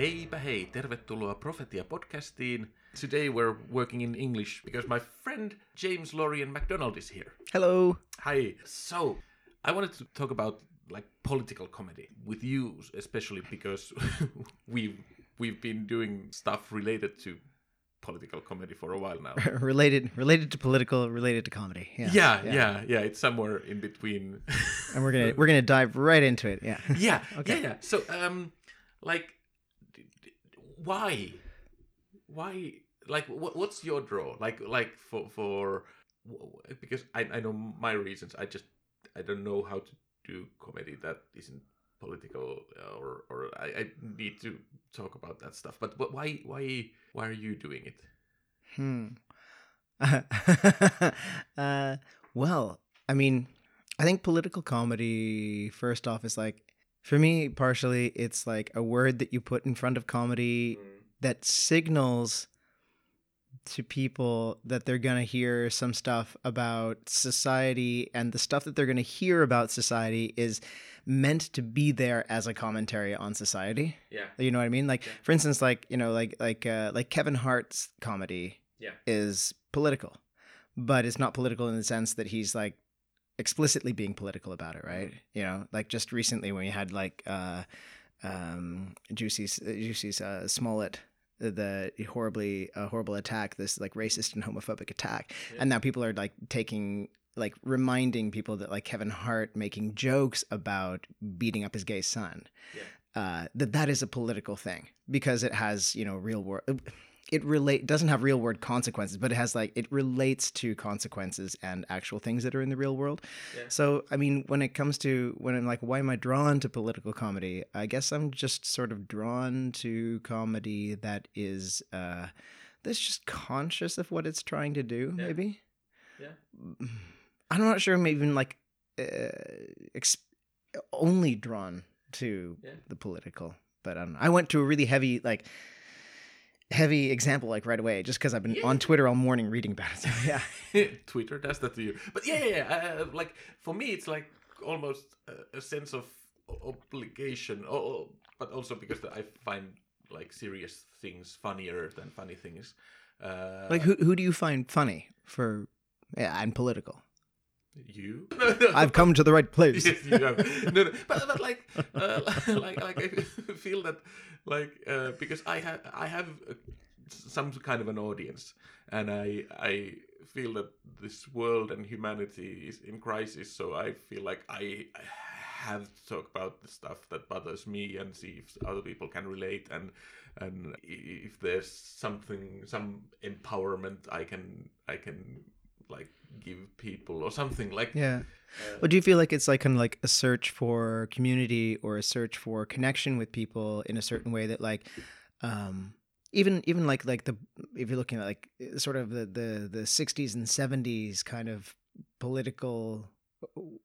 Heipä hei, tervetuloa Profetia podcastiin. Today we're working in English because my friend James Lorian McDonald is here. Hello. Hi. So, I wanted to talk about like political comedy with you especially because we we've been doing stuff related to political comedy for a while now. related related to political, related to comedy. Yeah. yeah, yeah, yeah, it's somewhere in between. And we're gonna we're gonna dive right into it. Yeah. yeah, Okay. yeah, yeah. So, um, like, why, why, like, what, what's your draw? Like, like for for because I I know my reasons. I just I don't know how to do comedy that isn't political or or I, I need to talk about that stuff. But wh- why why why are you doing it? Hmm. uh, well, I mean, I think political comedy, first off, is like, for me, partially, it's like a word that you put in front of comedy that signals to people that they're going to hear some stuff about society and the stuff that they're going to hear about society is meant to be there as a commentary on society Yeah, you know what i mean like Yeah. for instance like you know like like uh, like kevin hart's comedy Yeah. is political but it's not political in the sense that he's like explicitly being political about it right? You know like just recently when we had like uh um Jussie's Jussie's uh smollett the horribly uh, horrible attack this like racist and homophobic attack. Yeah. and now people are like taking like reminding people that like kevin hart making jokes about beating up his gay son. Uh, that that is a political thing because it has you know real world it relate doesn't have real world consequences but it has like it relates to consequences and actual things that are in the real world Yeah. so i mean when it comes to when i'm like why am i drawn to political comedy i guess i'm just sort of drawn to comedy that is uh that's just conscious of what it's trying to do Yeah. maybe Yeah. i'm not sure i'm even like uh, ex- only drawn to Yeah. the political but i don't know i went to a really heavy like heavy example like right away just because i've been Yeah. on twitter all morning reading about it so, yeah Twitter does that to you. But yeah, yeah, yeah. Uh, like for me, it's like almost a, a sense of obligation. Oh, but also because I find like serious things funnier than funny things. Uh, like who, who do you find funny for yeah and political you. i've come to the right place yes, you have. No, no, but, but like, uh, like, like I feel that, like, uh, because I have, I have some kind of an audience, and I, I feel that this world and humanity is in crisis. So I feel like I have to talk about the stuff that bothers me and see if other people can relate and and if there's something some empowerment I can I can like give people or something like yeah. uh, Well, do you feel like it's like kind of like a search for community or a search for connection with people in a certain way that like, um, even even like like the if you're looking at like sort of the the the 60s and 70s kind of political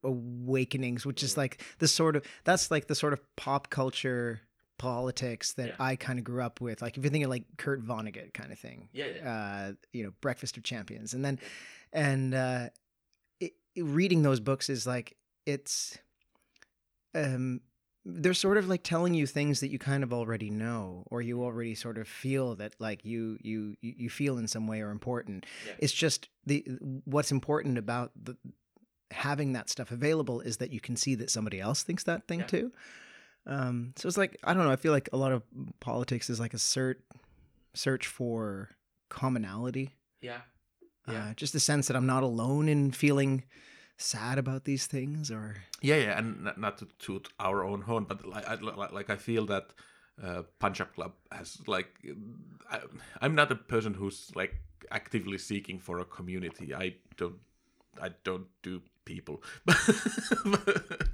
awakenings, which is like the sort of that's like the sort of pop culture politics that Yeah. I kind of grew up with. Like if you're thinking like Kurt Vonnegut kind of thing, yeah, yeah. uh, you know, Breakfast of Champions, and then and uh, it, reading those books is like it's um they're sort of like telling you things that you kind of already know or you already sort of feel that like you you you you feel in some way are important Yeah. it's just the what's important about the having that stuff available is that you can see that somebody else thinks that thing Yeah. too um so it's like i don't know i feel like a lot of politics is like a search search for commonality yeah. Yeah. uh, just the sense that I'm not alone in feeling sad about these things, or Yeah, yeah, and n- not to toot our own horn, but like, I, like, like I feel that uh, Punch Up Club has like, I, I'm not a person who's like actively seeking for a community. I don't, I don't do people, but,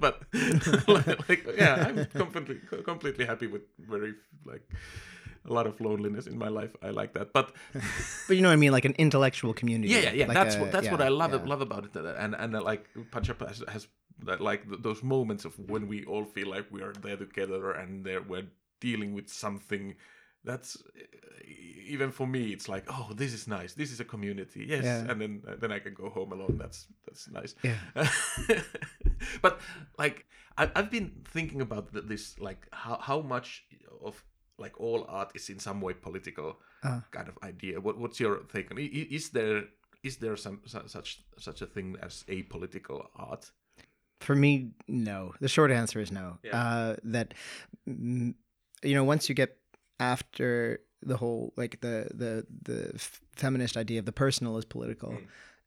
but like, like, yeah, I'm completely completely happy with very like a lot of loneliness in my life. I like that, but but you know what I mean, like an intellectual community. yeah, yeah, yeah. like that's a- what that's what I love yeah. love about it, and and uh, like Punch has, has that like th- those moments of when we all feel like we are there together and there we're dealing with something that's even for me it's like oh this is nice this is a community yes Yeah. and then uh, then I can go home alone that's that's nice Yeah. but like I, I've been thinking about this like how how much of like all art is in some way political Uh. kind of idea. What what's your take on? Is there is there some such such a thing as apolitical art? For me, no. The short answer is no. Yeah. Uh, that you know, once you get after the whole like the the the feminist idea of the personal is political.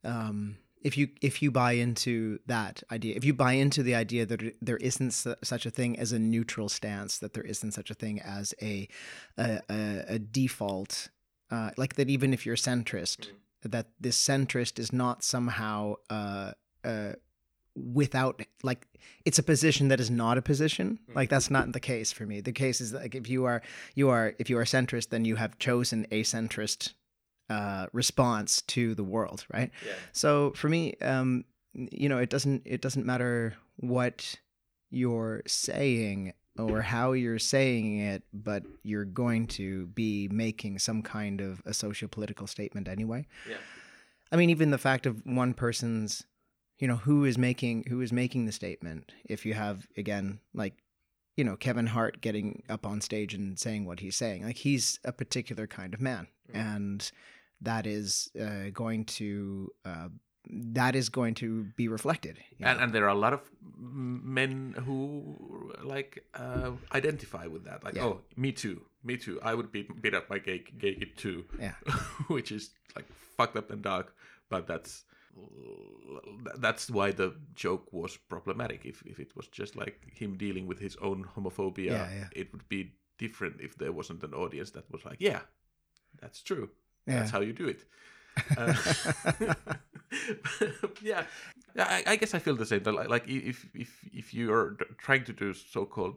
Um, if you if you buy into that idea, if you buy into the idea that there isn't su- such a thing as a neutral stance, that there isn't such a thing as a a, a, a default, uh, like that, even if you're centrist, that this centrist is not somehow uh, uh, without like it's a position that is not a position like that's not the case for me the case is like if you are you are if you are centrist then you have chosen a centrist uh response to the world right Yeah. so for me um you know it doesn't it doesn't matter what you're saying or how you're saying it but you're going to be making some kind of a socio-political statement anyway Yeah. i mean even the fact of one person's you know who is making who is making the statement if you have again like you know kevin hart getting up on stage and saying what he's saying like he's a particular kind of man Mm. and that is uh, going to uh, that is going to be reflected And, know? and there are a lot of men who like uh, identify with that. Like, Yeah. oh, me too, me too. I would beat beat up my gay gay kid too. Yeah. which is like fucked up and dark. But that's that's why the joke was problematic. If if it was just like him dealing with his own homophobia, Yeah, yeah. it would be different if there wasn't an audience that was like, yeah, that's true. Yeah. That's how you do it. Uh, yeah, yeah. I, I guess I feel the same. that, Like, like if if if you are trying to do so-called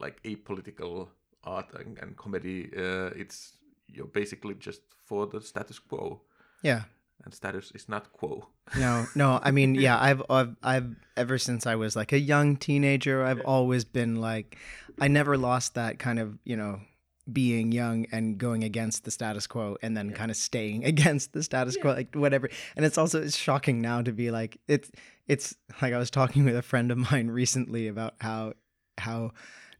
like apolitical art and, and comedy, uh, it's you're basically just for the status quo, yeah and status is not quo. no no i mean yeah I've, I've i've ever since i was like a young teenager i've always been like i never lost that kind of you know being young and going against the status quo and then kind of staying against the status quo like whatever. And it's also it's shocking now to be like it's it's like i was talking with a friend of mine recently about how how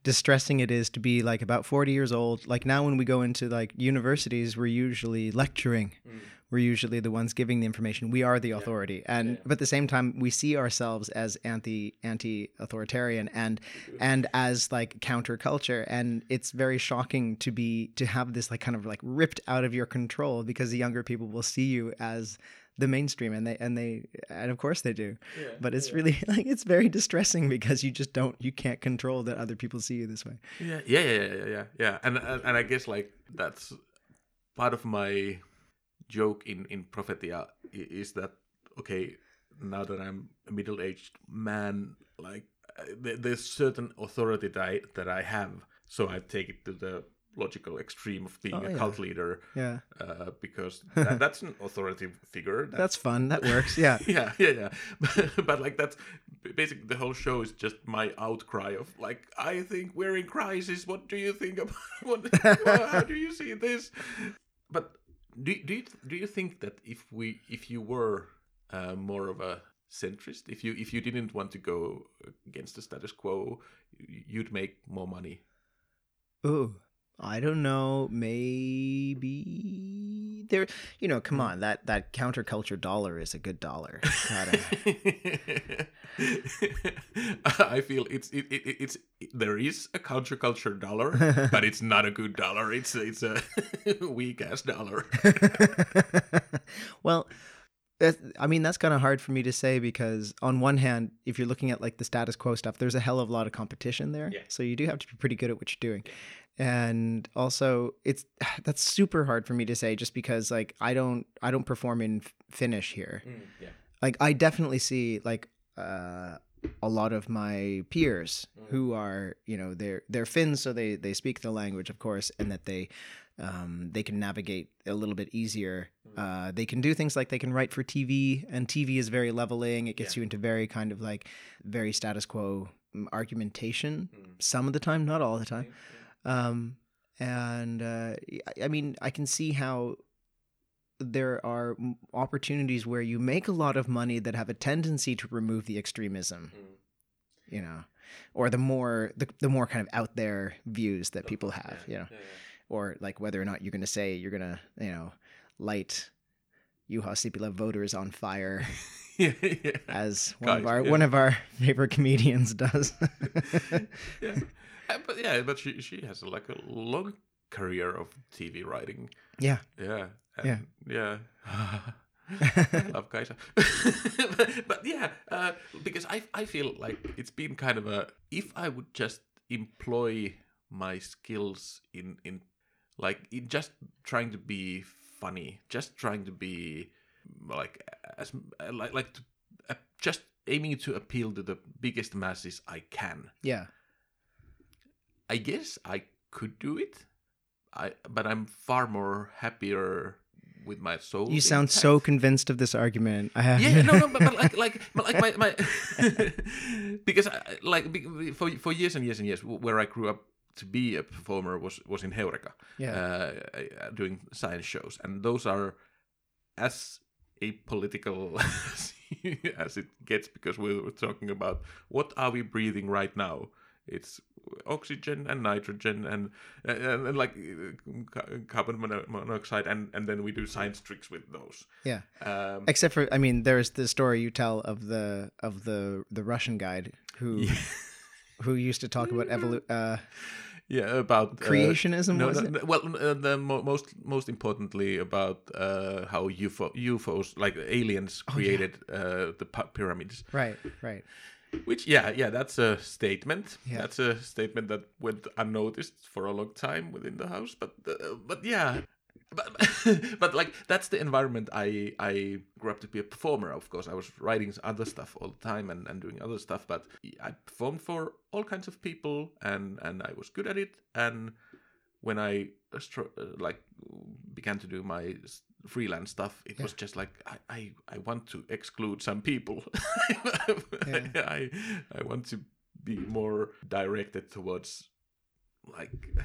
distressing it is to be like about 40 years old. Like now when we go into like universities we're usually lecturing mm. We're usually the ones giving the information. We are the authority. And but at the same time we see ourselves as anti anti authoritarian and and as like counterculture. And it's very shocking to be to have this like kind of like ripped out of your control because the younger people will see you as the mainstream and they and they and of course they do. But it's really like it's very distressing because you just don't you can't control that other people see you this way. Yeah, yeah, yeah, yeah, yeah, yeah. And and, and I guess like that's part of my joke in in Prophetia is that okay, now that I'm a middle-aged man, like uh, there's certain authority that I that I have, so I take it to the logical extreme of being Oh, a yeah. cult leader yeah uh, because that, that's an authority figure. that's fun that works yeah yeah, yeah, yeah. But, but like that's basically the whole show is just my outcry of like I think we're in crisis. What do you think about what? how do you see this? But do do you do you think that if we if you were uh, more of a centrist, if you if you didn't want to go against the status quo, you'd make more money. Oh, I don't know. Maybe there. You know, come hmm. on. That that counterculture dollar is a good dollar. I feel it's it, it, it's there is a counterculture dollar, but it's not a good dollar. It's it's a weak ass dollar. well, I mean that's kind of hard for me to say because on one hand, if you're looking at like the status quo stuff, there's a hell of a lot of competition there. Yeah. So you do have to be pretty good at what you're doing. And also, it's that's super hard for me to say just because like I don't I don't perform in Finnish here. yeah. like I definitely see like uh, a lot of my peers Mm. who are you know they're they're Finns, so they they speak the language, of course, and that they um, they can navigate a little bit easier. Mm. Uh, they can do things like they can write for TV, and TV is very leveling. It gets Yeah. you into very kind of like very status quo mm, argumentation Mm. some of the time, not all the time. Um, and uh, I- mean, I can see how there are opportunities where you make a lot of money that have a tendency to remove the extremism. you know, or the more the, the more kind of out there views that people have, you know, Yeah, yeah. or like whether or not you're going to say you're going to, you know, light Juha Sipilä voters on fire yeah, yeah. as one of our yeah. one of our favorite comedians does. but yeah, but she she has like a long career of TV writing. yeah. Yeah. Yeah. Yeah. I love Kaisa. but, but yeah, uh, because I I feel like it's been kind of a if I would just employ my skills in in like in just trying to be funny, just trying to be like as like like to, uh, just aiming to appeal to the biggest masses I can. Yeah. I guess I could do it. I but I'm far more happier with my soul. You sound intact. so convinced of this argument. I have yeah no no but, but like like but like my, my because I, like for for years and years and years where I grew up to be a performer was was in Heureka Yeah. uh, uh, doing science shows and those are as apolitical as it gets because we were talking about what are we breathing right now it's oxygen and nitrogen and and, and like uh, carbon monoxide and and then we do science tricks with those yeah. um, Except for, I mean, there's the story you tell of the of the the Russian guide who who used to talk about evolu- uh, Yeah, about uh, Creationism, no, was no, it? no, well, uh, the mo- most most importantly about uh, how UFO UFOs like aliens Oh, created uh, the pyramids. right, right. Which yeah, yeah, that's a statement. Yeah. That's a statement that went unnoticed for a long time within the house. But uh, but yeah. But, but like that's the environment I I grew up to be a performer. Of course, I was writing other stuff all the time and, and doing other stuff. But I performed for all kinds of people, and and I was good at it. And when I uh, like began to do my freelance stuff, it was just like I, I I want to exclude some people. I I want to be more directed towards like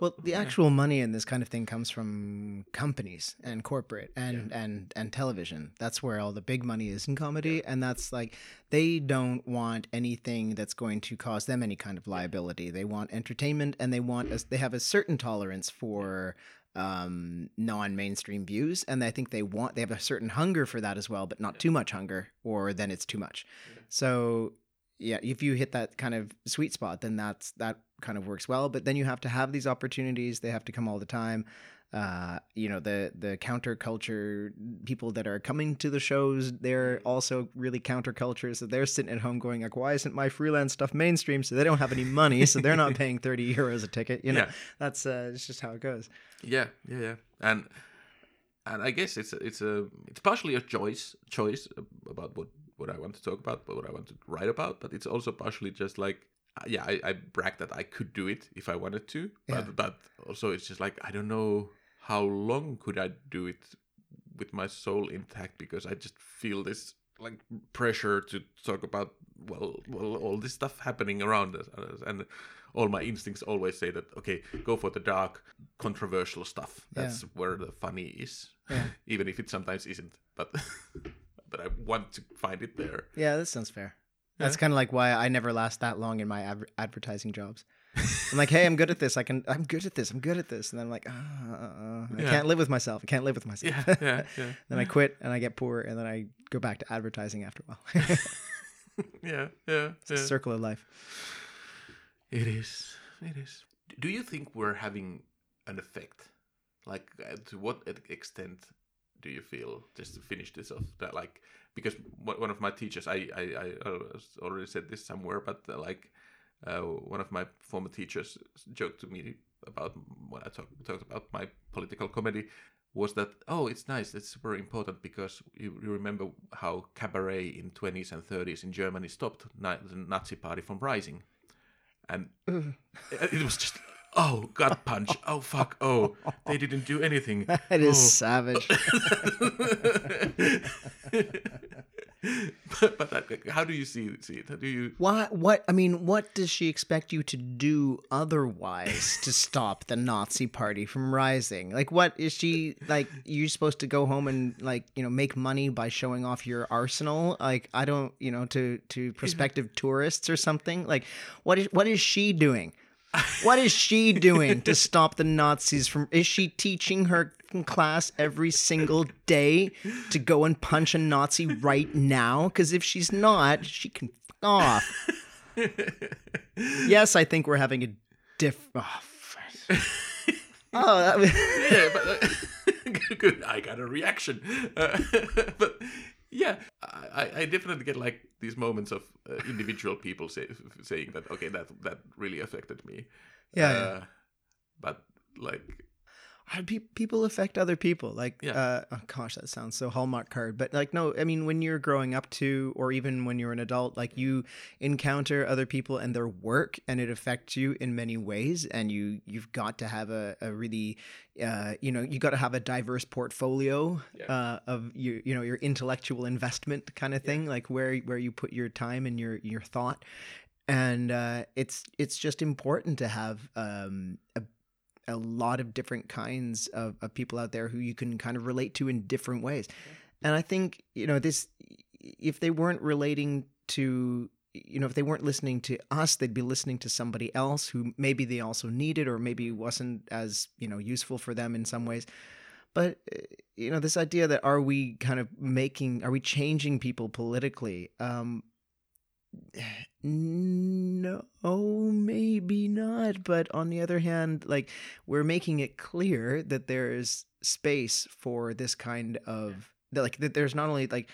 Well, the actual money in this kind of thing comes from companies and corporate and and and television. That's where all the big money is in comedy, and that's like they don't want anything that's going to cause them any kind of liability. They want entertainment, and they want us. They have a certain tolerance for um non-mainstream views and i think they want they have a certain hunger for that as well but not too much hunger or then it's too much. So yeah if you hit that kind of sweet spot then that's that kind of works well but then you have to have these opportunities they have to come all the time uh you know the the counterculture people that are coming to the shows they're also really counterculture. So they're sitting at home going like why isn't my freelance stuff mainstream? So they don't have any money so they're not paying 30 euros a ticket you know? Yeah. that's uh it's just how it goes. Yeah yeah yeah. And and I guess it's a, it's a it's partially a choice choice about what what I want to talk about, but what I want to write about. But it's also partially just like uh, yeah, I, I brag that I could do it if I wanted to, but Yeah. but also it's just like I don't know how long could I do it with my soul intact because I just feel this like pressure to talk about well well all this stuff happening around us and all my instincts always say that okay go for the dark controversial stuff that's where the funny is Yeah. even if it sometimes isn't but but i want to find it there Yeah, that sounds fair. That's kind of like why I never last that long in my adver- advertising jobs. I'm like, hey, I'm good at this. I can. I'm good at this. I'm good at this. And then I'm like, ah, uh, uh, I Yeah. can't live with myself. I can't live with myself. yeah yeah yeah then I quit and I get poor and then I go back to advertising after a while. yeah yeah, it's a yeah. circle of life. It is. It is. Do you think we're having an effect? Like, uh, to what extent do you feel? Just to finish this off, that like because one of my teachers, I I, I already said this somewhere, but uh, like uh, one of my former teachers joked to me about when I talk, talked about my political comedy was that oh it's nice it's super important because you, you remember how cabaret in 20s and 30s in germany stopped na- the nazi party from rising and it was just oh gut punch oh fuck oh they didn't do anything That is oh. savage. but, but that, how do you see see it? How do you? What? What? I mean, what does she expect you to do otherwise to stop the Nazi Party from rising? Like, what is she like? You're supposed to go home and like you know make money by showing off your arsenal? Like, I don't you know to to prospective tourists or something. Like, what is what is she doing? What is she doing to stop the Nazis from? Is she teaching her class every single day to go and punch a Nazi right now? Because if she's not, she can f- off. yes, I think we're having a diff. Oh, oh that was- yeah, but uh, good. I got a reaction. Uh, but yeah, I, I definitely get like these moments of uh, individual people say, saying that okay, that that really affected me. Yeah, Uh, yeah. But like, How do pe- people affect other people like Yeah. uh oh gosh that sounds so hallmark card but like no i mean when you're growing up to or even when you're an adult like you encounter other people and their work and it affects you in many ways and you you've got to have a, a really uh you know you got to have a diverse portfolio Yeah. uh of your you know your intellectual investment kind of thing like where where you put your time and your your thought and uh it's it's just important to have um a a lot of different kinds of, of people out there who you can kind of relate to in different ways. And I think, you know, this, if they weren't relating to, you know, if they weren't listening to us, they'd be listening to somebody else who maybe they also needed or maybe wasn't as, you know, useful for them in some ways. But, you know, this idea that are we kind of making, are we changing people politically? Um, no, maybe not. But on the other hand, like we're making it clear that there is space for this kind of that like that there's not only like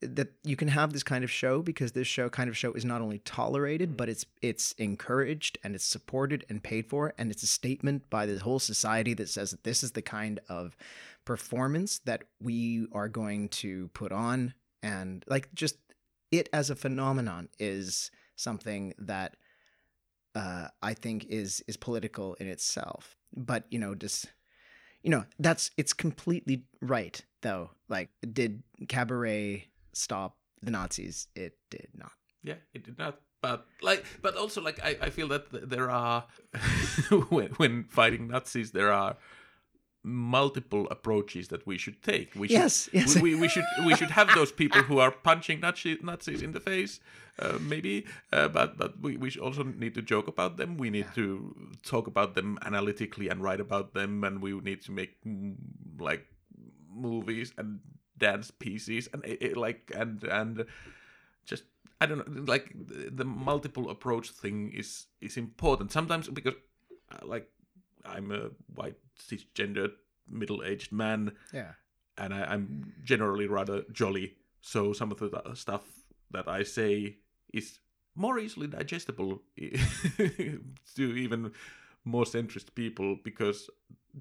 that you can have this kind of show because this show kind of show is not only tolerated mm-hmm. but it's it's encouraged and it's supported and paid for and it's a statement by the whole society that says that this is the kind of performance that we are going to put on and like just it as a phenomenon is something that uh, I think is is political in itself. But you know, just you know, that's it's completely right though. Like, did Cabaret stop the Nazis? It did not. yeah, it did not. But like, but also like, I, I feel that th- there are when when fighting Nazis, there are multiple approaches that we should take. We should, Yes, yes. We, we, we should we should have those people who are punching Nazi, Nazis in the face, uh, maybe. Uh, but but we, we should also need to joke about them. We need to talk about them analytically and write about them, and we need to make mm, like movies and dance pieces and it, it, like and and just I don't know like the, the multiple approach thing is is important sometimes because uh, like I'm a white cisgender middle-aged man Yeah. and I, I'm generally rather jolly. So some of the th- stuff that I say is more easily digestible to even more centrist people because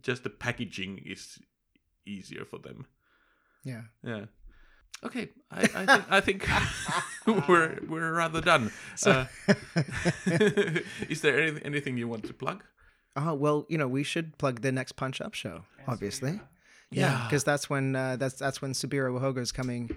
just the packaging is easier for them. Yeah. Yeah. Okay, I, I think I think we're we're rather done. So- Uh, is there any, anything you want to plug? Oh well, you know, we should plug the next Punch Up show, obviously. Yeah, Yeah. because that's when uh, that's that's when Subira Wahoga is coming.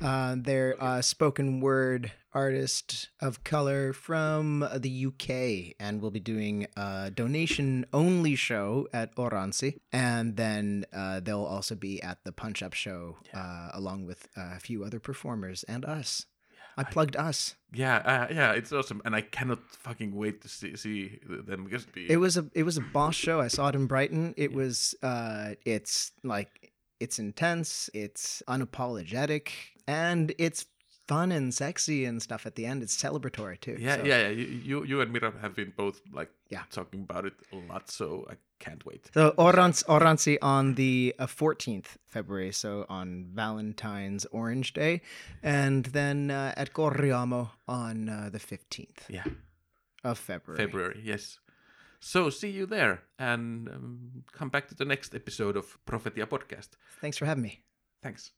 Uh, they're a spoken word artist of color from the UK, and we'll be doing a donation only show at Oranssi, and then uh, they'll also be at the Punch Up show uh, along with uh, a few other performers and us. I plugged us. Yeah, uh, yeah, it's awesome, and I cannot fucking wait to see, see them because It was a it was a boss show. I saw it in Brighton. It was uh it's like it's intense, it's unapologetic, and it's fun and sexy and stuff at the end. It's celebratory too. yeah, so- yeah, yeah. You, you, you and Mira have been both like Yeah. talking about it a lot, so I can't wait. So Orans Oranssi on the uh, 14th February, so on Valentine's Orange Day, and then uh, at Korjaamo on uh, the 15th Yeah, of February. February. Yes. So see you there, and um, come back to the next episode of Prophetia podcast. Thanks for having me. Thanks.